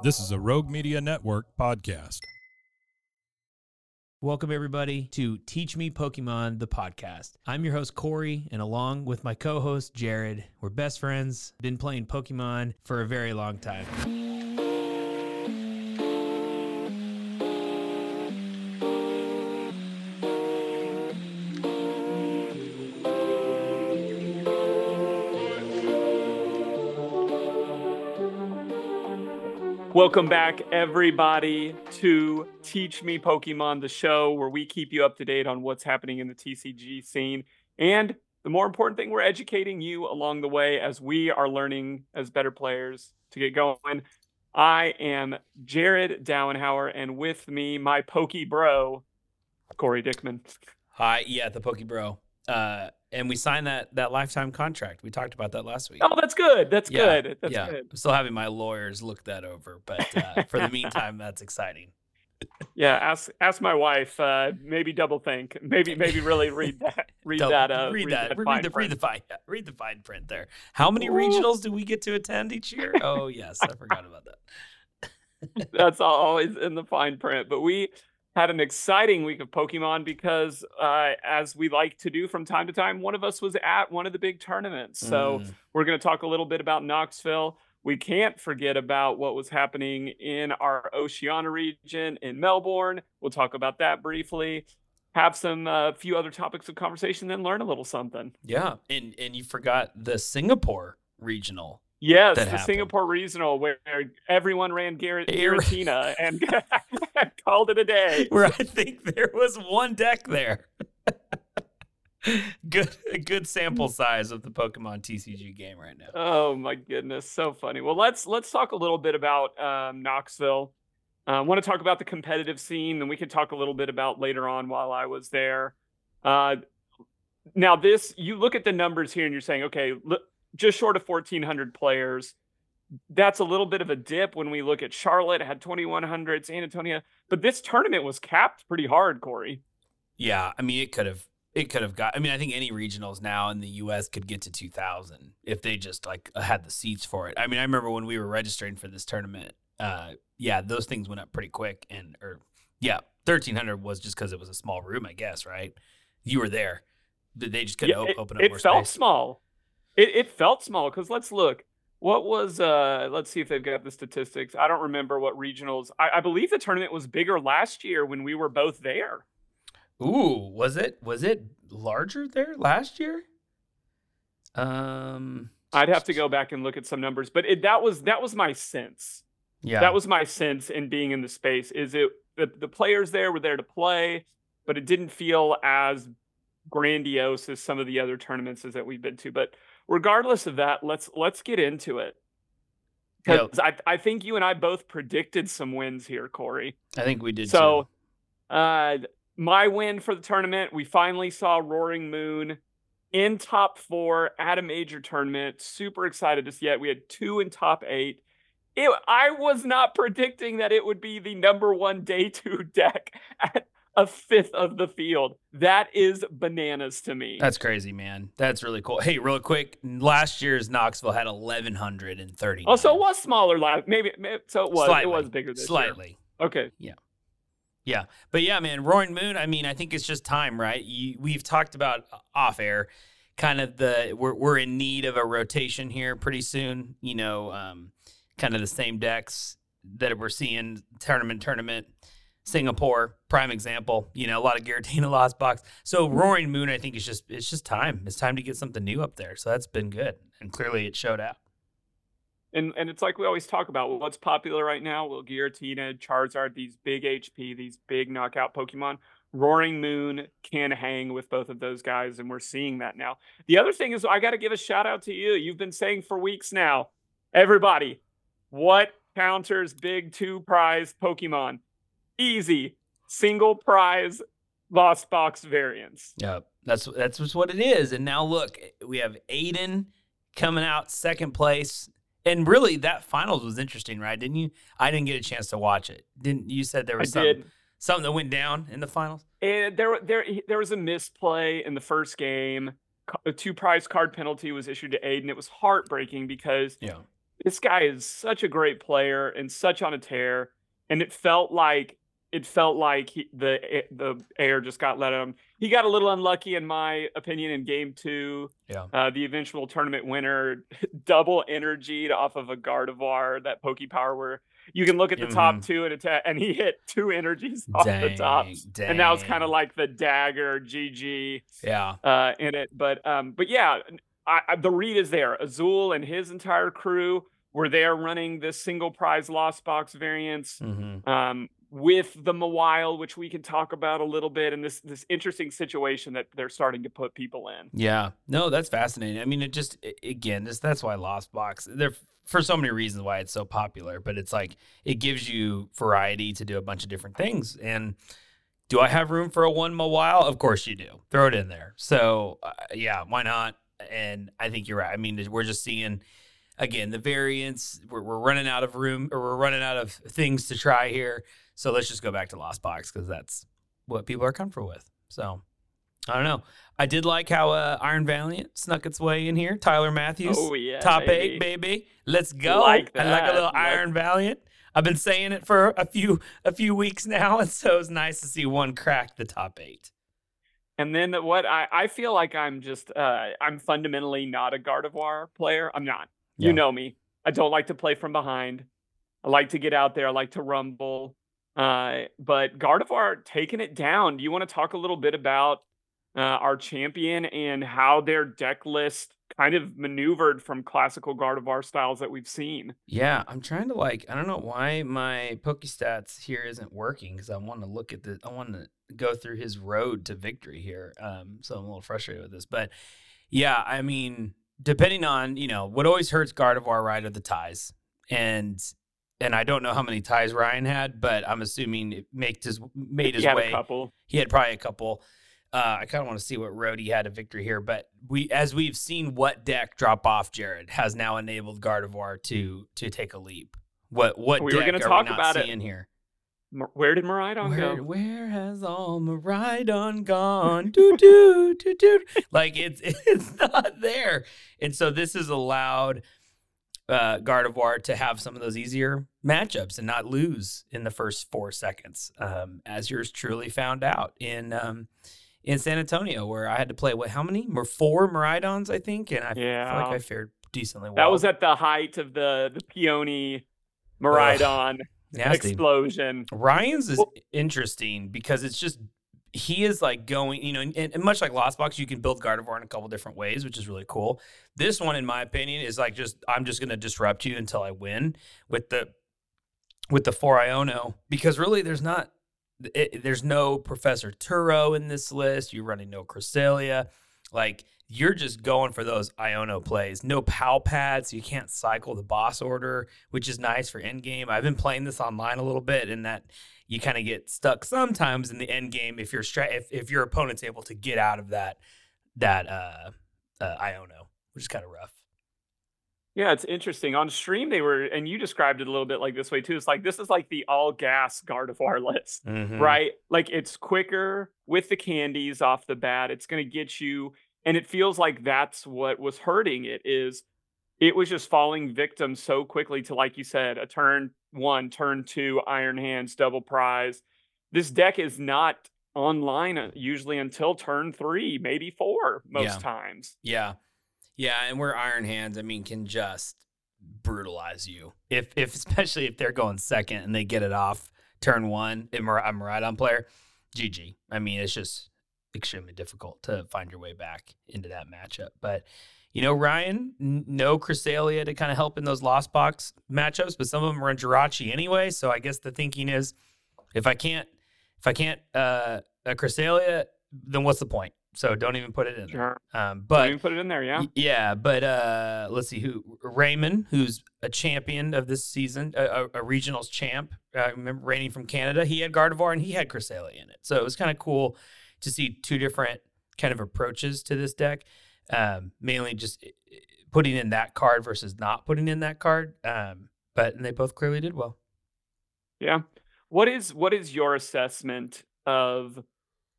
This is a Rogue Media Network podcast. Welcome, everybody, to Teach Me Pokemon, the podcast. I'm your host, Cory, and along with my co host, Jared, we're best friends, been playing Pokemon for a very long time. Welcome back, everybody, to Teach Me Pokemon, the show where we keep you up to date on what's happening in the TCG scene. And the more important thing, we're educating you along the way as we are learning as better players to get going. I am Jared Dowenhauer, and with me, my Poke Bro, Cory Dickman. Hi, yeah, the Poke Bro. Uh, and we signed that that lifetime contract. We talked about that last week. Oh, that's good. That's Yeah, good. That's yeah, good. I'm still having my lawyers look that over, but uh, for the meantime, that's exciting. Yeah, ask ask my wife. Uh, maybe double think. Maybe maybe really read that. Read Don't- that. Uh, read that. Read, the read print. the fine. yeah, Read the fine print there. How many Ooh. regionals do we get to attend each year? Oh yes, I forgot about that. That's always in the fine print. But we had an exciting week of Pokemon because, uh, as we like to do from time to time, one of us was at one of the big tournaments. So Mm. we're going to talk a little bit about Knoxville. We can't forget about what was happening in our Oceania region in Melbourne. We'll talk about that briefly. Have some uh, few other topics of conversation, then learn a little something. Yeah, and and you forgot the Singapore regional. Yes, the happened. Singapore regional where everyone ran Giratina and called it a day. where I think there was one deck there. good, a good sample size of the Pokemon TCG game right now. Oh my goodness, so funny. Well, let's let's talk a little bit about um, Knoxville. I want to talk about the competitive scene, and we could talk a little bit about later on while I was there. Uh, now, this you look at the numbers here, and you're saying, okay, look, just short of 1,400 players. That's a little bit of a dip when we look at Charlotte had 2,100, San Antonio, but this tournament was capped pretty hard, Cory. Yeah, I mean it could have it could have got. I mean I think any regionals now in the U.S. could get to two thousand if they just like had the seats for it. I mean I remember when we were registering for this tournament. Uh, yeah, those things went up pretty quick, and or yeah, thirteen hundred was just because it was a small room, I guess. Right? You were there. They just couldn't Yeah, op- open up it more felt space? small. It it felt small because let's look. What was uh? Let's see if they've got the statistics. I don't remember what regionals. I, I believe the tournament was bigger last year when we were both there. Ooh, was it was it larger there last year? Um, I'd have to go back and look at some numbers, but it, that was that was my sense. Yeah, That was my sense in being in the space. Is it the, the players there were there to play, but it didn't feel as grandiose as some of the other tournaments as that we've been to. But regardless of that, let's let's get into it. Because I, I think you and I both predicted some wins here, Cory. I think we did. So, uh, my win for the tournament, we finally saw Roaring Moon in top four at a major tournament. Super excited to see it. We had two in top eight. It, I was not predicting that it would be the number one day two deck at a fifth of the field. That is bananas to me. That's crazy, man. That's really cool. Hey, real quick, last year's Knoxville had eleven hundred and thirty. oh, so it was smaller last. Maybe, maybe so it was. Slightly. It was bigger this year. slightly. Okay. Yeah, Yeah. but yeah, man, Roaring Moon. I mean, I think it's just time, right? You, we've talked about off air, kind of the we're we're in need of a rotation here pretty soon. You know, um, kind of the same decks that we're seeing tournament tournament. Singapore, prime example. You know, a lot of Giratina Lost Box. So Roaring Moon, I think is just it's just time. It's time to get something new up there. So that's been good, and clearly it showed out. And and it's like we always talk about what's popular right now. Well, Giratina, Charizard, these big HP, these big knockout Pokemon. Roaring Moon can hang with both of those guys, and we're seeing that now. The other thing is, I got to give a shout out to you. You've been saying for weeks now, everybody, what counters big two prize Pokemon? Easy, single prize lost box variants. Yep, that's that's just what it is. And now look, we have Aiden coming out second place. And really, that finals was interesting, right? Didn't you? I didn't get a chance to watch it. Didn't you? Said there was I something, did. something that went down in the finals. And there, there, there was a misplay in the first game. A two prize card penalty was issued to Aiden. It was heartbreaking because Yeah, this guy is such a great player and such on a tear, and it felt like it felt like he, the the air just got let him. He got a little unlucky, in my opinion, in game two. yeah, Uh, the eventual tournament winner, double energied off of a Gardevoir, that Poke Power where you can look at the top Mhm. two and attack, and he hit two energies off the top Dang, and that was kind of like the dagger GG yeah, uh, in it. But um, but yeah, I, I, the read is there. Azul and his entire crew were there running this single prize lost box variants hmm um, with the Mawile, which we can talk about a little bit, and this this interesting situation that they're starting to put people in. yeah. No, that's fascinating. I mean, it just again, this that's why Lost Box. There for so many reasons why it's so popular, but it's like it gives you variety to do a bunch of different things. And do I have room for a one Mawile? Of course you do. Throw it in there. So uh, yeah, why not? And I think you're right. I mean, we're just seeing again the variants. We're, we're running out of room, or we're running out of things to try here. So let's just go back to Lost Box because that's what people are comfortable with. So I don't know. I did like how uh, Iron Valiant snuck its way in here. Tyler Matthews, Oh yeah, top baby. eight, baby. Let's go. Like I like a little Like- Iron Valiant. I've been saying it for a few a few weeks now, and so it's nice to see one crack the top eight. And then what I, I feel like I'm just uh, I'm fundamentally not a Gardevoir player. I'm not. Yeah. You know me. I don't like to play from behind. I like to get out there. I like to rumble. Uh, but Gardevoir taking it down. Do you want to talk a little bit about uh, our champion and how their deck list kind of maneuvered from classical Gardevoir styles that we've seen? Yeah, I'm trying to like I don't know why my Pokestats here isn't working because I want to look at the I want to go through his road to victory here. Um, so I'm a little frustrated with this, but yeah, I mean, depending on you know what always hurts Gardevoir right are the ties, and and I don't know how many ties Ryan had, but I'm assuming it made his made his He had way. a couple. He had probably a couple. Uh, I kind of want to see what road he had a victory here, but we, as we've seen, what deck drop off Jared has now enabled Gardevoir to to take a leap. What what We were deck gonna are talk we not about it. seeing here? Where did Miraidon Where, go? where has all Miraidon gone? doo doo doo doo. Like it's it's not there, and so this has allowed uh, Gardevoir to have some of those easier matchups and not lose in the first four seconds, um, as yours truly found out in um, in San Antonio, where I had to play what? How many? Four Miraidons, I think, and I feel like I fared decently well. That was at the height of the the peony Miraidon explosion. Ryan's is Well- interesting because it's just he is like going, you know, and, and much like Lost Box, you can build Gardevoir in a couple different ways, which is really cool. This one, in my opinion, is like just I'm just gonna disrupt you until I win with the with the four Iono because really there's not it, there's no Professor Turo in this list. You're running no Cresselia, like you're just going for those Iono plays. No PAL pads, so you can't cycle the boss order, which is nice for end game. I've been playing this online a little bit, and that you kind of get stuck sometimes in the end game if your stra- if, if your opponent's able to get out of that that uh, uh Iono, which is kind of rough. Yeah, it's interesting. On stream, they were, and you described it a little bit like this way too. It's like this is like the all gas Gardevoir list, Mhm. right? Like it's quicker with the candies off the bat. It's going to get you, and it feels like that's what was hurting it. Is it was just falling victim so quickly to, like you said, a turn one, turn two, Iron Hands, double prize. This deck is not online uh, usually until turn three, maybe four, most Yeah. times. Yeah. Yeah, and we're Iron Hands, I mean, can just brutalize you. If if especially if they're going second and they get it off turn one, I'm a right on player. GG. I mean, it's just extremely difficult to find your way back into that matchup. But you know, Ryan, no Cresselia to kind of help in those lost box matchups, but some of them are in Jirachi anyway. So I guess the thinking is, if I can't, if I can't, uh, a Cresselia, then what's the point? So don't even put it in Sure. there. Um, but Don't even put it in there, yeah. Yeah, but uh, let's see who Raymond, who's a champion of this season, a, a, regionals champ, uh, remember reigning from Canada. He had Gardevoir and he had Cresselia in it, so it was kind of cool to see two different kind of approaches to this deck. Um, mainly just i- i- putting in that card versus not putting in that card. Um, but and they both clearly did well. Yeah. What is what is your assessment of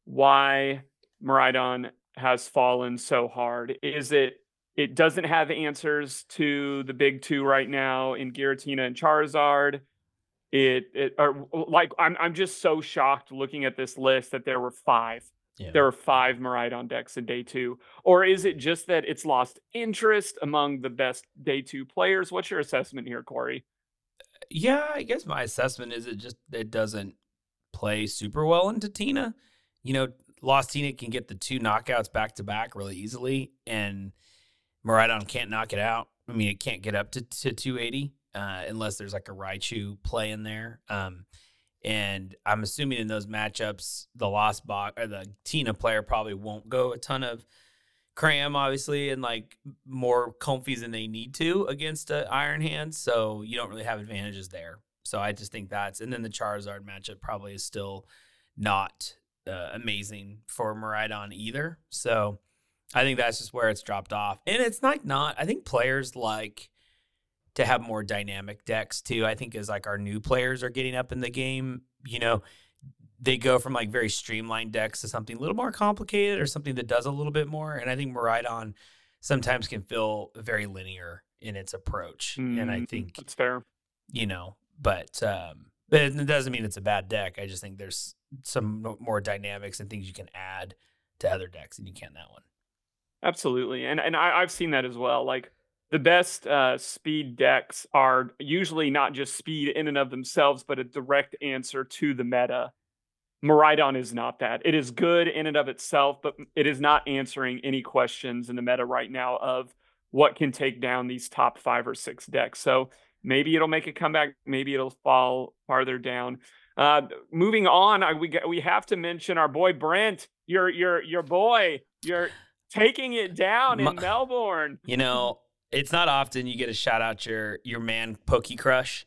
why Miraidon has fallen so hard? Is it it doesn't have answers to the big two right now in Giratina and Charizard? It it or like I'm I'm just so shocked looking at this list that there were five. Yeah. There were five Miraidon decks in day two. Or is it just that it's lost interest among the best day two players? What's your assessment here, Cory? Yeah, I guess my assessment is it just it doesn't play super well into Tina. You know, Lost Tina can get the two knockouts back to back really easily, and Miraidon can't knock it out. I mean, it can't get up to, to 280 uh, unless there's like a Raichu play in there. Um, and I'm assuming in those matchups, the Lost Box or the Tina player probably won't go a ton of cram, obviously, and like more comfies than they need to against Iron Hands. So you don't really have advantages there. So I just think that's, and then the Charizard matchup probably is still not uh, amazing for Miraidon either. So I think that's just where it's dropped off. And it's like not, I think players like to have more dynamic decks too. I think as like our new players are getting up in the game, you know, they go from like very streamlined decks to something a little more complicated or something that does a little bit more. And I think Miraidon sometimes can feel very linear in its approach. And I Mm, think, that's fair. you know, but um but it doesn't mean it's a bad deck. I just think there's some more dynamics and things you can add to other decks than you can that one. Absolutely, and and I, I've seen that as well. Like the best uh, speed decks are usually not just speed in and of themselves, but a direct answer to the meta. Miraidon is not that. It is good in and of itself, but it is not answering any questions in the meta right now of what can take down these top five or six decks. So maybe it'll make a comeback. Maybe it'll fall farther down. Uh, moving on, I, we got, we have to mention our boy Brent. Your your your boy. You're taking it down in Ma- Melbourne. You know, it's not often you get to shout out your your man Pokey Crush.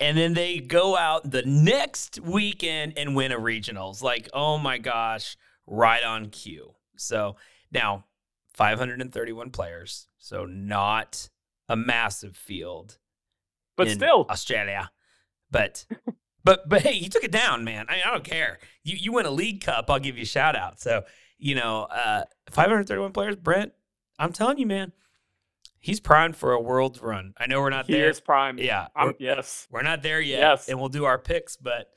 And then they go out the next weekend and win a regionals. Like, oh my gosh, right on cue. So now 531 players. So not a massive field. But still, Australia. But but but hey, you took it down, man. I, I don't care. You you win a league cup, I'll give you a shout out. So, you know, uh 531 players, Brent, I'm telling you, man, he's primed for a world's run. I know we're not there. he there. is prime. Yeah. I'm, We're, yes. we're not there yet. Yes. And we'll do our picks, but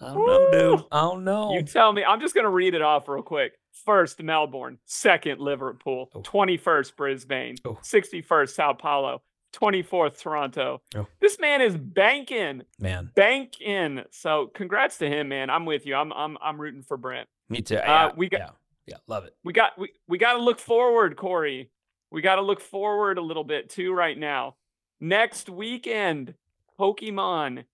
I don't know, dude. I don't know. You tell me. I'm just going to read it off real quick. First, Melbourne. Second, Liverpool. Oh. 21st, Brisbane. Oh. 61st, Sao Paulo. 24th, Toronto. Oh. This man is banking, man. banking. So, congrats to him, man. I'm with you. I'm I'm I'm rooting for Brent. Me too. Uh, yeah, we got- yeah, yeah, love it. We got we, we got to look forward, Cory. We got to look forward a little bit too right now. Next weekend, Pokemon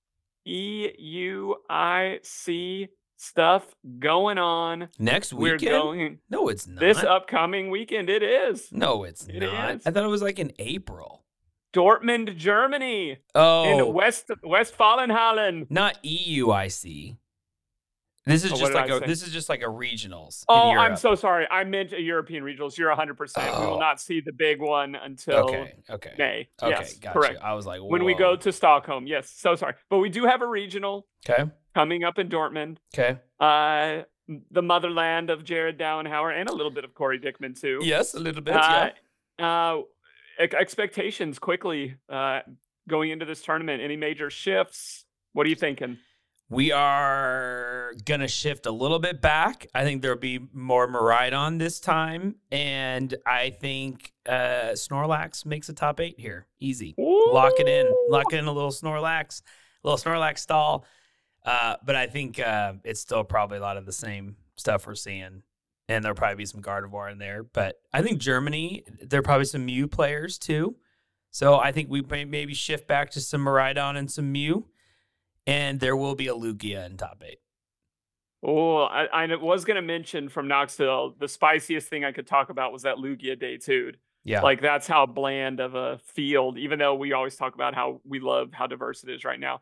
E U I C stuff going on. Next We're weekend? going no, it's not. this upcoming weekend. It is no, it's It not. is. I thought it was like in April. Dortmund, Germany, Oh, in West Westfalenhallen. not EUIC. This is Oh, just like a this is just like a regionals. Oh, I'm so sorry. I meant a European regionals. You're 100. percent We Oh. will not see the big one until okay. Okay. May. Okay. yes, gotcha. correct. I was like, When we go to Stockholm, yes. So sorry, but we do have a regional okay, coming up in Dortmund. okay, Uh, the motherland of Jared Dowenhauer and a little bit of Cory Dickman too. yes, a little bit. Uh, yeah. uh, ex- expectations quickly uh, going into this tournament. Any major shifts? What are you thinking? We are are gonna shift a little bit back. I think there'll be more Miraidon this time, and I think uh, Snorlax makes a top eight here, easy. Lock it in, lock in a little Snorlax, a little Snorlax stall. Uh, but I think uh, it's still probably a lot of the same stuff we're seeing, and there'll probably be some Gardevoir in there. But I think Germany, there are probably some Mew players too. So I think we may maybe shift back to some Miraidon and some Mew, and there will be a Lugia in top eight. Oh, I, I was going to mention from Knoxville, the spiciest thing I could talk about was that Lugia Day two. Yeah. Like that's how bland of a field, even though we always talk about how we love how diverse it is right now.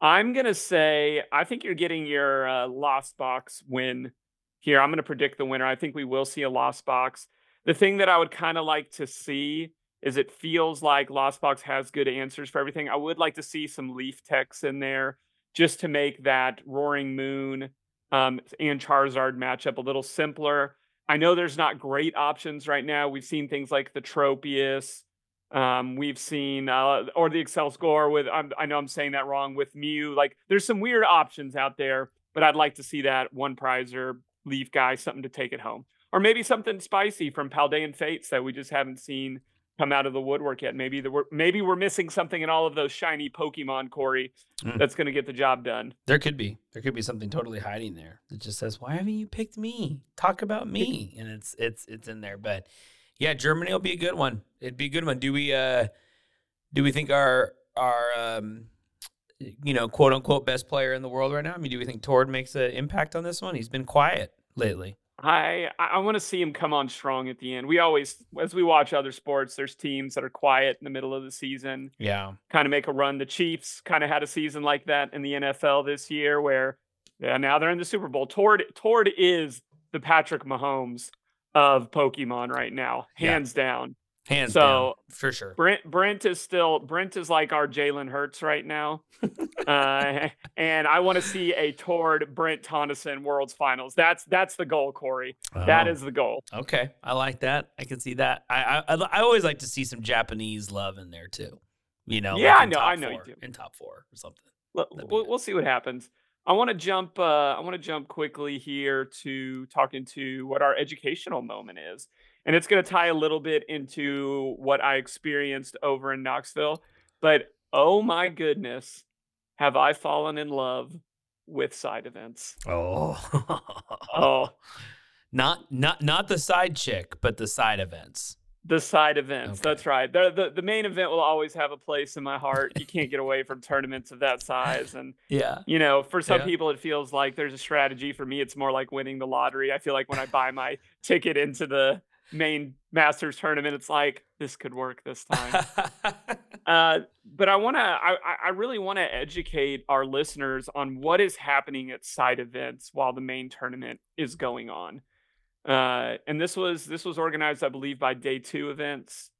I'm going to say, I think you're getting your uh, Lost Box win here. I'm going to predict the winner. I think we will see a Lost Box. The thing that I would kind of like to see is it feels like Lost Box has good answers for everything. I would like to see some Leaf techs in there just to make that Roaring Moon um, and Charizard matchup a little simpler. I know there's not great options right now. We've seen things like the Tropius. Um, we've seen uh, or the Accessor with I'm, i know I'm saying that wrong with Mew. Like there's some weird options out there, but I'd like to see that one prizer leaf guy something to take it home, or maybe something spicy from Paldean Fates that we just haven't seen come out of the woodwork yet. Maybe the, we're maybe we're missing something in all of those shiny Pokemon, Cory, mm. that's going to get the job done. There could be. There could be something totally hiding there that just says, "Why haven't you picked me? Talk about me." And it's it's it's in there. But yeah, Germany will be a good one. It'd be a good one. Do we uh do we think our our um you know quote unquote best player in the world right now? I mean, do we think Tord makes an impact on this one? He's been quiet lately. I I want to see him come on strong at the end. We always, as we watch other sports, there's teams that are quiet in the middle of the season. Yeah, kind of make a run. The Chiefs kind of had a season like that in the NFL this year, where yeah, now they're in the Super Bowl. Tord Tord is the Patrick Mahomes of Pokemon right now, hands yeah. down. Hands so, down, for sure. Brent Brent is still Brent is like our Jalen Hurts right now, uh, and I want to see a Tord Brent Tonisson Worlds Finals. That's that's the goal, Cory. Oh. That is the goal. Okay, I like that. I can see that. I, I I always like to see some Japanese love in there too. You know, yeah, like I know, I know four, you do in top four or something. We'll, we'll see what happens. I want to jump. Uh, I want to jump quickly here to talking to what our educational moment is and it's going to tie a little bit into what I experienced over in Knoxville. But oh my goodness, have I fallen in love with side events? Oh, oh, not not not the side chick, but the side events. The side events. Okay. That's right. The, the the main event will always have a place in my heart. You can't get away from tournaments of that size. And yeah, you know, for some yeah. people it feels like there's a strategy. For me, it's more like winning the lottery. I feel like when I buy my ticket into the main Masters tournament, it's like this could work this time. uh, but I want to, I, I really want to educate our listeners on what is happening at side events while the main tournament is going on. Uh, and this was this was organized, I believe, by Day Two Events,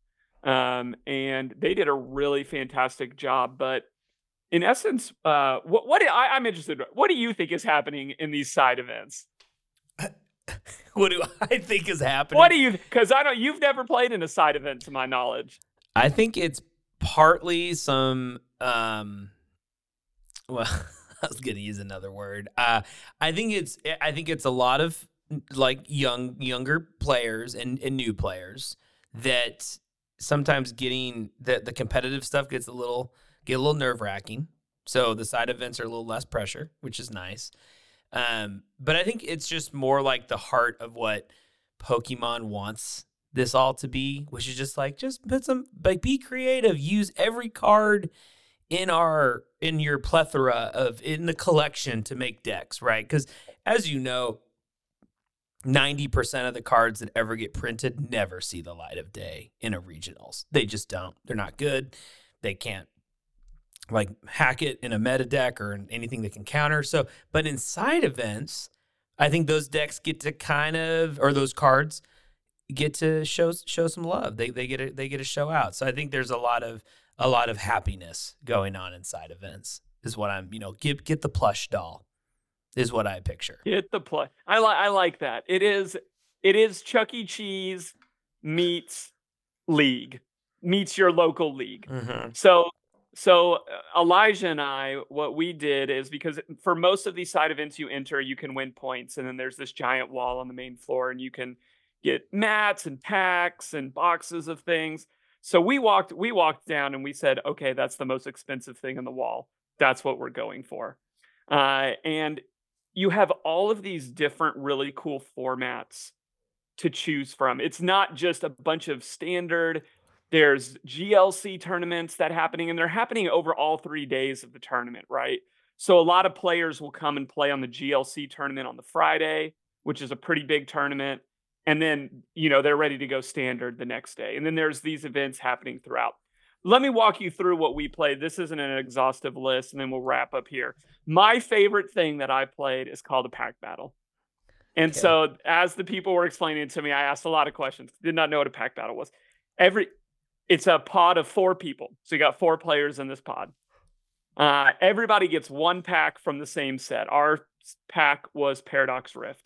um, and they did a really fantastic job. But in essence, uh, what what I, I'm interested. What do you think is happening in these side events? what do I think is happening? What do you? Because I don't. You've never played in a side event, to my knowledge. I think it's partly some. um Well, I was going to use another word. Uh, I think it's. I think it's a lot of like young younger players and, and new players that sometimes getting the the competitive stuff gets a little get a little nerve wracking. So the side events are a little less pressure, which is nice. Um, but I think it's just more like the heart of what Pokemon wants this all to be, which is just like just put some like be creative, use every card in our in your plethora of in the collection to make decks, right? Because as you know, 90% of the cards that ever get printed never see the light of day in a regionals. They just don't. They're not good. They can't like hack it in a meta deck or anything that can counter. So, but in side events, I think those decks get to kind of or those cards get to show show some love. They they get a, they get to show out. So I think there's a lot of a lot of happiness going on inside events. Is what I'm you know get get the plush doll is what I picture. Get the plush. I like I like that. It is it is Chuck E. Cheese meets league meets your local league. Mm-hmm. So So uh, Elijah and I, what we did is because for most of these side events you enter, you can win points, and then there's this giant wall on the main floor, and you can get mats and packs and boxes of things. So we walked we walked down and we said, okay, that's the most expensive thing on the wall. That's what we're going for. Uh, and you have all of these different really cool formats to choose from. It's not just a bunch of standard. There's GLC tournaments that happening, and they're happening over all three days of the tournament, right? So a lot of players will come and play on the GLC tournament on the Friday, which is a pretty big tournament. And then, you know, they're ready to go standard the next day. And then there's these events happening throughout. Let me walk you through what we played. This isn't an exhaustive list, and then we'll wrap up here. My favorite thing that I played is called a pack battle. And Okay. so, as the people were explaining it to me, I asked a lot of questions. Did not know what a pack battle was. Every, it's a pod of four people, so you got four players in this pod. Uh, everybody gets one pack from the same set. Our pack was Paradox Rift.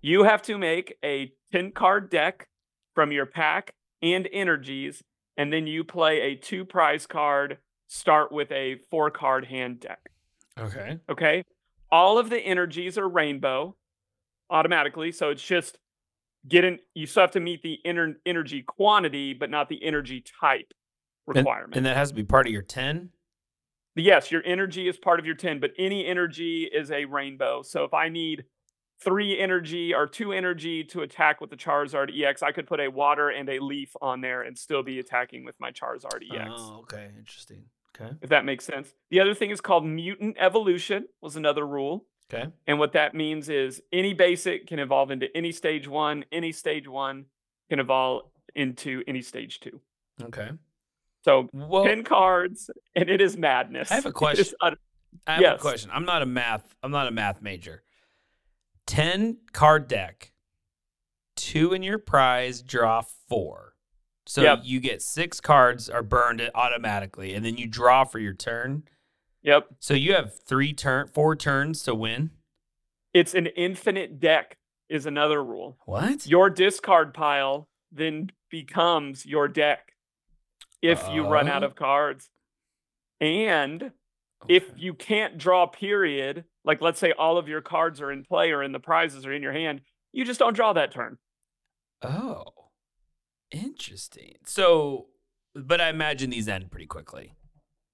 You have to make a ten card deck from your pack and energies, and then you play a two prize card. Start with a four card hand deck. Okay. Okay. All of the energies are rainbow automatically. So it's just getting, you still have to meet the inner energy quantity, but not the energy type requirement. And that has to be part of your 10? yes, your energy is part of your 10, but any energy is a rainbow. So if I need three energy or two energy to attack with the Charizard EX, I could put a water and a leaf on there and still be attacking with my Charizard EX. Oh, okay. Interesting. Okay. If that makes sense. The other thing is called mutant evolution, was another rule. Okay. And what that means is any basic can evolve into any stage one, any stage one can evolve into any stage two. Okay. So Well, 10 cards and it is madness. I have a question. I have a question. I'm not a math. I'm not a math major. Ten card deck. Two in your prize. Draw four. So Yep. you get six cards are burned automatically, and then you draw for your turn. Yep. So you have three turn, four turns to win. It's an infinite deck is another rule. What? Your discard pile then becomes your deck if you run out Oh. of cards. And if you can't draw period, like let's say all of your cards are in play or in the prizes are in your hand, you just don't draw that turn. Oh, interesting. So, but I imagine these end pretty quickly.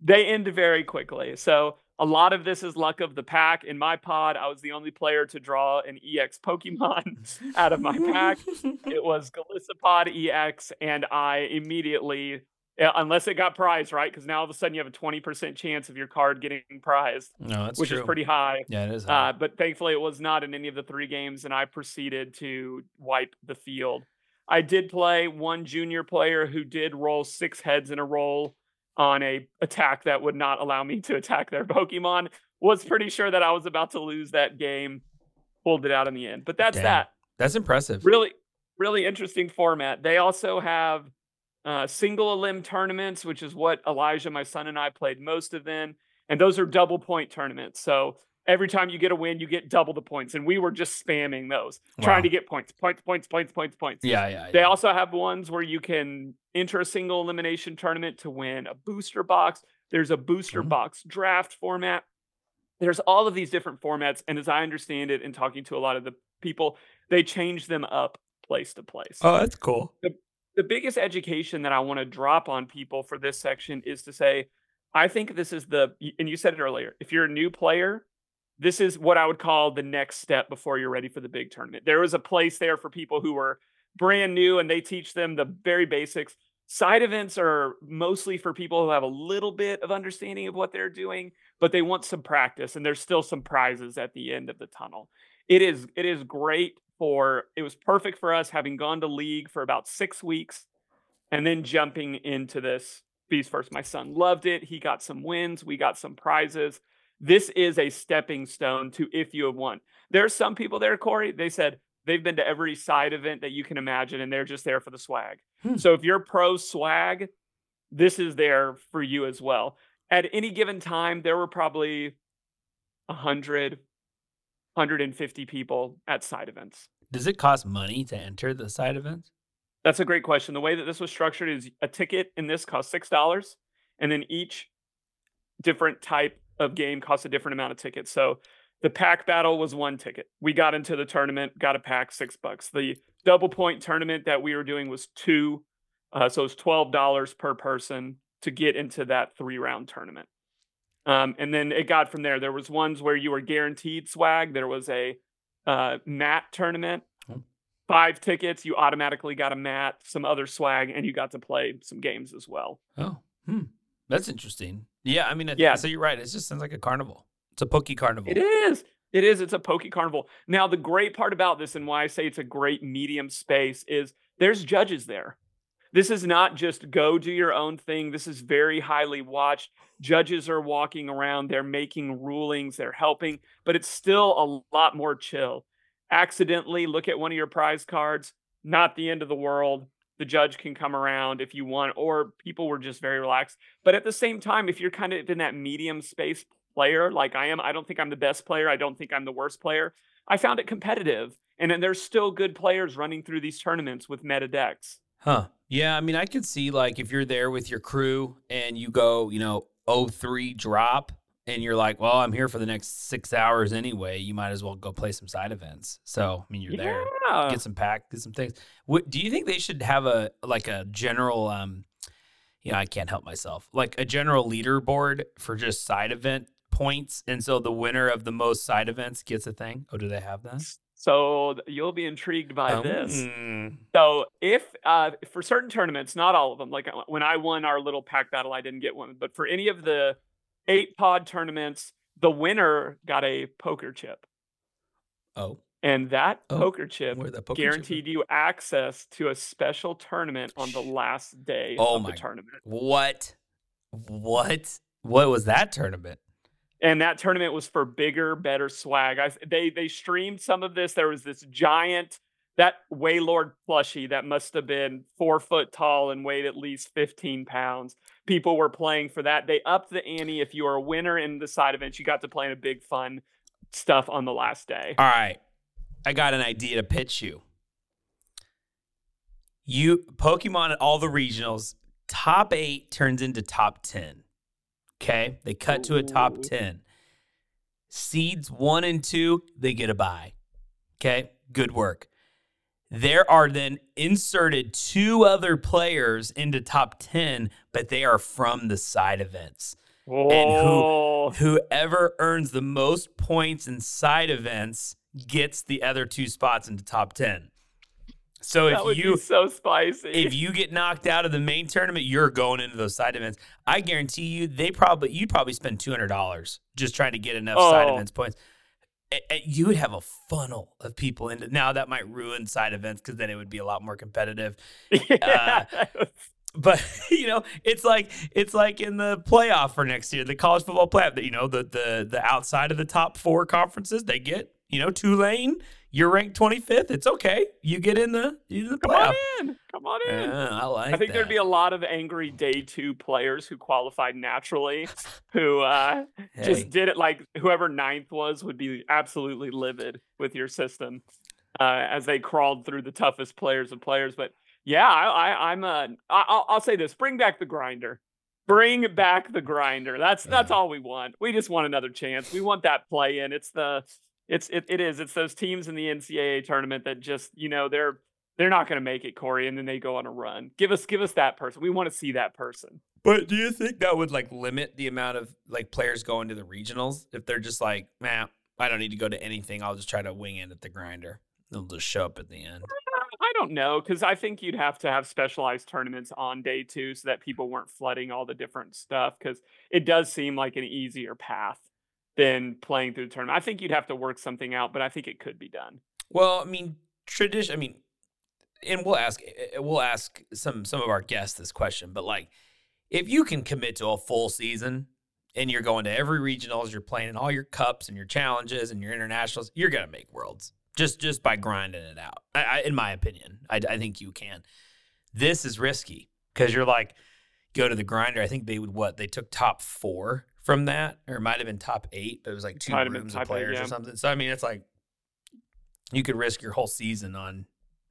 They end very quickly. So a lot of this is luck of the pack. In my pod, I was the only player to draw an EX Pokemon out of my pack. It was Golisopod EX, and I immediately, uh, unless it got prized, right? Because now all of a sudden you have a 20% chance of your card getting prized, No, that's which true. is pretty high. Yeah, it is. Uh, but thankfully, it was not in any of the three games, and I proceeded to wipe the field. I did play one junior player who did roll six heads in a roll on a attack that would not allow me to attack their Pokemon. Was pretty sure that I was about to lose that game. Pulled it out in the end, but that's Damn. that. that's impressive. Really, really interesting format. They also have uh, single limb tournaments, which is what Elijah, my son, and I played most of them. And those are double point tournaments. So every time you get a win, you get double the points. And we were just spamming those, Wow. trying to get points, points, points, points, points, points. Yeah, yeah. They yeah. also have ones where you can enter a single elimination tournament to win a booster box. There's a booster Mhm. box draft format. There's all of these different formats. And as I understand it, in talking to a lot of the people, they change them up place to place. oh, that's cool. The biggest education that I want to drop on people for this section is to say, I think this is the, and you said it earlier, if you're a new player, this is what I would call the next step before you're ready for the big tournament. There is a place there for people who are brand new and they teach them the very basics. Side events are mostly for people who have a little bit of understanding of what they're doing, but they want some practice and there's still some prizes at the end of the tunnel. It is it is great for it was perfect for us having gone to league for about 6 weeks and then jumping into this Beast First. My son loved it. He got some wins, we got some prizes. This is a stepping stone to if you have won. There are some people there, Cory. They said they've been to every side event that you can imagine, and they're just there for the swag. Hmm. So if you're pro swag, this is there for you as well. At any given time, there were probably 100, 150 people at side events. Does it cost money to enter the side events? That's a great question. The way that this was structured is a ticket in this costs six dollars, and then each different type of game costs a different amount of tickets. So the pack battle was one ticket. We got into the tournament, got a pack, six bucks. The double point tournament that we were doing was two. Uh, so it was twelve dollars per person to get into that three round tournament. Um, and then it got from there. There was ones where you were guaranteed swag. There was a uh, mat tournament, Oh. five tickets. You automatically got a mat, some other swag, and you got to play some games as well. Oh, hmm. That's interesting. Yeah, I mean, I Yeah. so you're right. It just sounds like a carnival. It's a pokey carnival. It is. It is. It's a Poke Carnival. Now, the great part about this and why I say it's a great medium space is there's judges there. This is not just go do your own thing. This is very highly watched. Judges are walking around, they're making rulings, they're helping, but it's still a lot more chill. Accidentally look at one of your prize cards, not the end of the world. The judge can come around if you want, or people were just very relaxed. But at the same time, if you're kind of in that medium space player like I am, I don't think I'm the best player. I don't think I'm the worst player. I found it competitive. And then there's still good players running through these tournaments with meta decks. Huh. Yeah, I mean, I could see like if you're there with your crew and you go, you know, 03 drop and you're like, well, I'm here for the next six hours anyway. You might as well go play some side events. So, I mean, you're there, get some pack, get some things. What, do you think they should have a like a general, um, you know, I can't help myself, like a general leaderboard for just side event points, and so the winner of the most side events gets a thing? Oh, do they have that? So you'll be intrigued by this. Mm. So if uh, for certain tournaments, not all of them, like uh, when I won our little pack battle, I didn't get one. But for any of the eight pod tournaments, the winner got a poker chip, Oh, and that Oh, poker chip poker chip guaranteed you access to a special tournament on the last day Oh of my- the tournament. What? What? What was that tournament? And that tournament was for bigger, better swag. I they they streamed some of this. There was this giant that Wailord plushie that must have been four foot tall and weighed at least fifteen pounds. People were playing for that. They upped the ante. If you were a winner in the side events, you got to play in a big fun stuff on the last day. All right. I got an idea to pitch you. You Pokemon at all the regionals, top eight turns into top 10. Okay. They cut to a top 10. Seeds one and two, they get a bye. Okay. Good work. There are then inserted two other players into top 10, but they are from the side events. Oh, Whoever earns the most points in side events gets the other two spots into top 10. So that if you so spicy. if you get knocked out of the main tournament, you're going into those side events. I guarantee you, they probably you'd probably spend two hundred dollars just trying to get enough side Oh. events points. You would have a funnel of people into. Now that might ruin side events because then it would be a lot more competitive. Uh, yeah. But you know, it's like it's like in the playoff for next year, the college football playoff. That you know, the the the outside of the top four conferences, they get you know Tulane. You're ranked 25th. It's okay. You get in the you the Come playoff. on in. Come on in. Yeah, I like. I think there'd be a lot of angry day two players who qualified naturally, who uh, Hey. just did it like whoever ninth was would be absolutely livid with your system uh, as they crawled through the toughest players of players. But yeah, I, I, I'm uh, I, I'll, I'll say this: bring back the grinder. Bring back the grinder. That's that's all we want. We just want another chance. We want that play in. It's the it's it, it is. It's those teams in the NCAA tournament that just you know they're they're not going to make it, Cory, and then they go on a run. Give us give us that person. We want to see that person. But do you think that would like limit the amount of like players going to the regionals if they're just like, man, I don't need to go to anything. I'll just try to wing it at the grinder. They'll just show up at the end. Uh, I don't know because I think you'd have to have specialized tournaments on day two so that people weren't flooding all the different stuff because it does seem like an easier path than playing through the tournament. I think you'd have to work something out, but I think it could be done. Well, I mean, tradition. I mean, and we'll ask eh, we'll ask some some of our guests this question, but like, if you can commit to a full season and you're going to every regionals, you're playing in all your cups and your challenges and your internationals, you're gonna make worlds just just by grinding it out. I, I, in my opinion, I, I think you can. This is risky because you're like go to the grinder. I think they would what they took top four from that, or it might have been top eight, but it was like two Might rooms of eight, players yeah. or something. So I mean, it's like you could risk your whole season on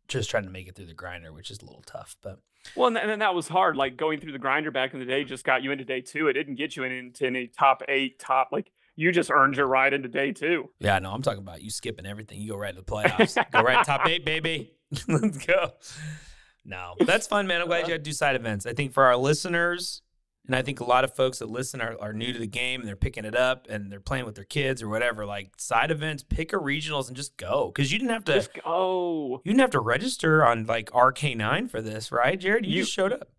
just trying to make it through the grinder, which is a little tough. But well, and, then that was hard. Like going through the grinder back in the day just got you into day two. It didn't get you into any top eight, top like you just earned your ride into day two. Yeah, no, I'm talking about you skipping everything. You go right to the playoffs. go right top eight, baby. Let's go. No, that's fun, man. I'm glad uh-huh. you had to do side events. I think for our listeners, and I think a lot of folks that listen are, are new to the game and they're picking it up and they're playing with their kids or whatever. Like side events, pick a regionals and just go because you didn't have to. Just go. You didn't have to register on like RK9 for this, right, Jared? You, you just showed up.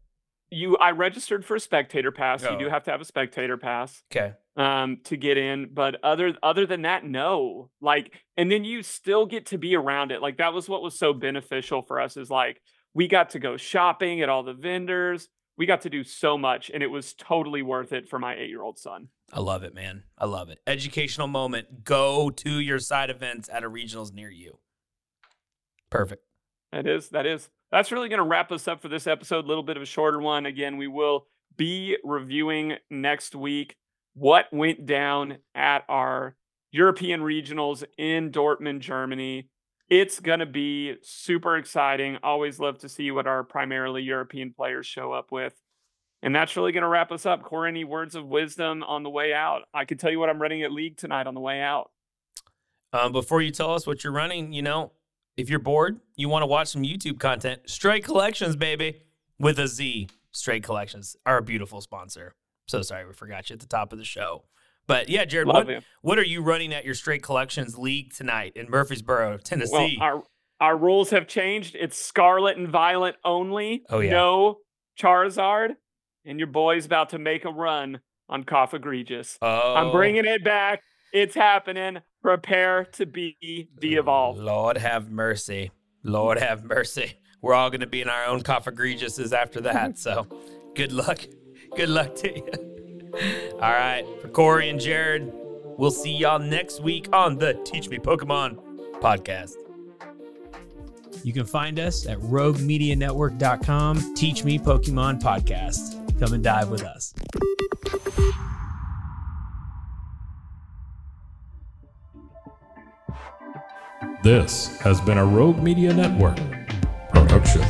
You, I registered for a spectator pass. Oh. You do oh. have to have a spectator pass. Okay. Um, to get in, but other other than that, no. Like, and then you still get to be around it. Like that was what was so beneficial for us. Is like we got to go shopping at all the vendors we got to do so much and it was totally worth it for my eight year old son. I love it, man. I love it. Educational moment. Go to your side events at a regionals near you. Perfect. That is, that is. That's really going to wrap us up for this episode. A little bit of a shorter one. Again, we will be reviewing next week what went down at our European regionals in Dortmund, Germany. It's going to be super exciting. Always love to see what our primarily European players show up with. And that's really going to wrap us up. Cory, any words of wisdom on the way out? I can tell you what I'm running at League tonight on the way out. Um, before you tell us what you're running, you know, if you're bored, you want to watch some YouTube content, Straight Collections, baby, with a Z. Straight Collections, our beautiful sponsor. So sorry we forgot you at the top of the show. But yeah, Jared, what, what are you running at your straight collections league tonight in Murfreesboro, Tennessee? Well, our our rules have changed. It's Scarlet and Violet only. Oh yeah. No Charizard, and your boy's about to make a run on Cofagrigus. Oh. I'm bringing it back. It's happening. Prepare to be de-evolved. Lord have mercy. Lord have mercy. We're all going to be in our own Cofagriguses after that. So, good luck. Good luck to you. All right. For Cory and Jared, we'll see y'all next week on the Teach Me Pokemon podcast. You can find us at roguemedianetwork.com. Teach Me Pokemon podcast. Come and dive with us. This has been a Rogue Media Network production.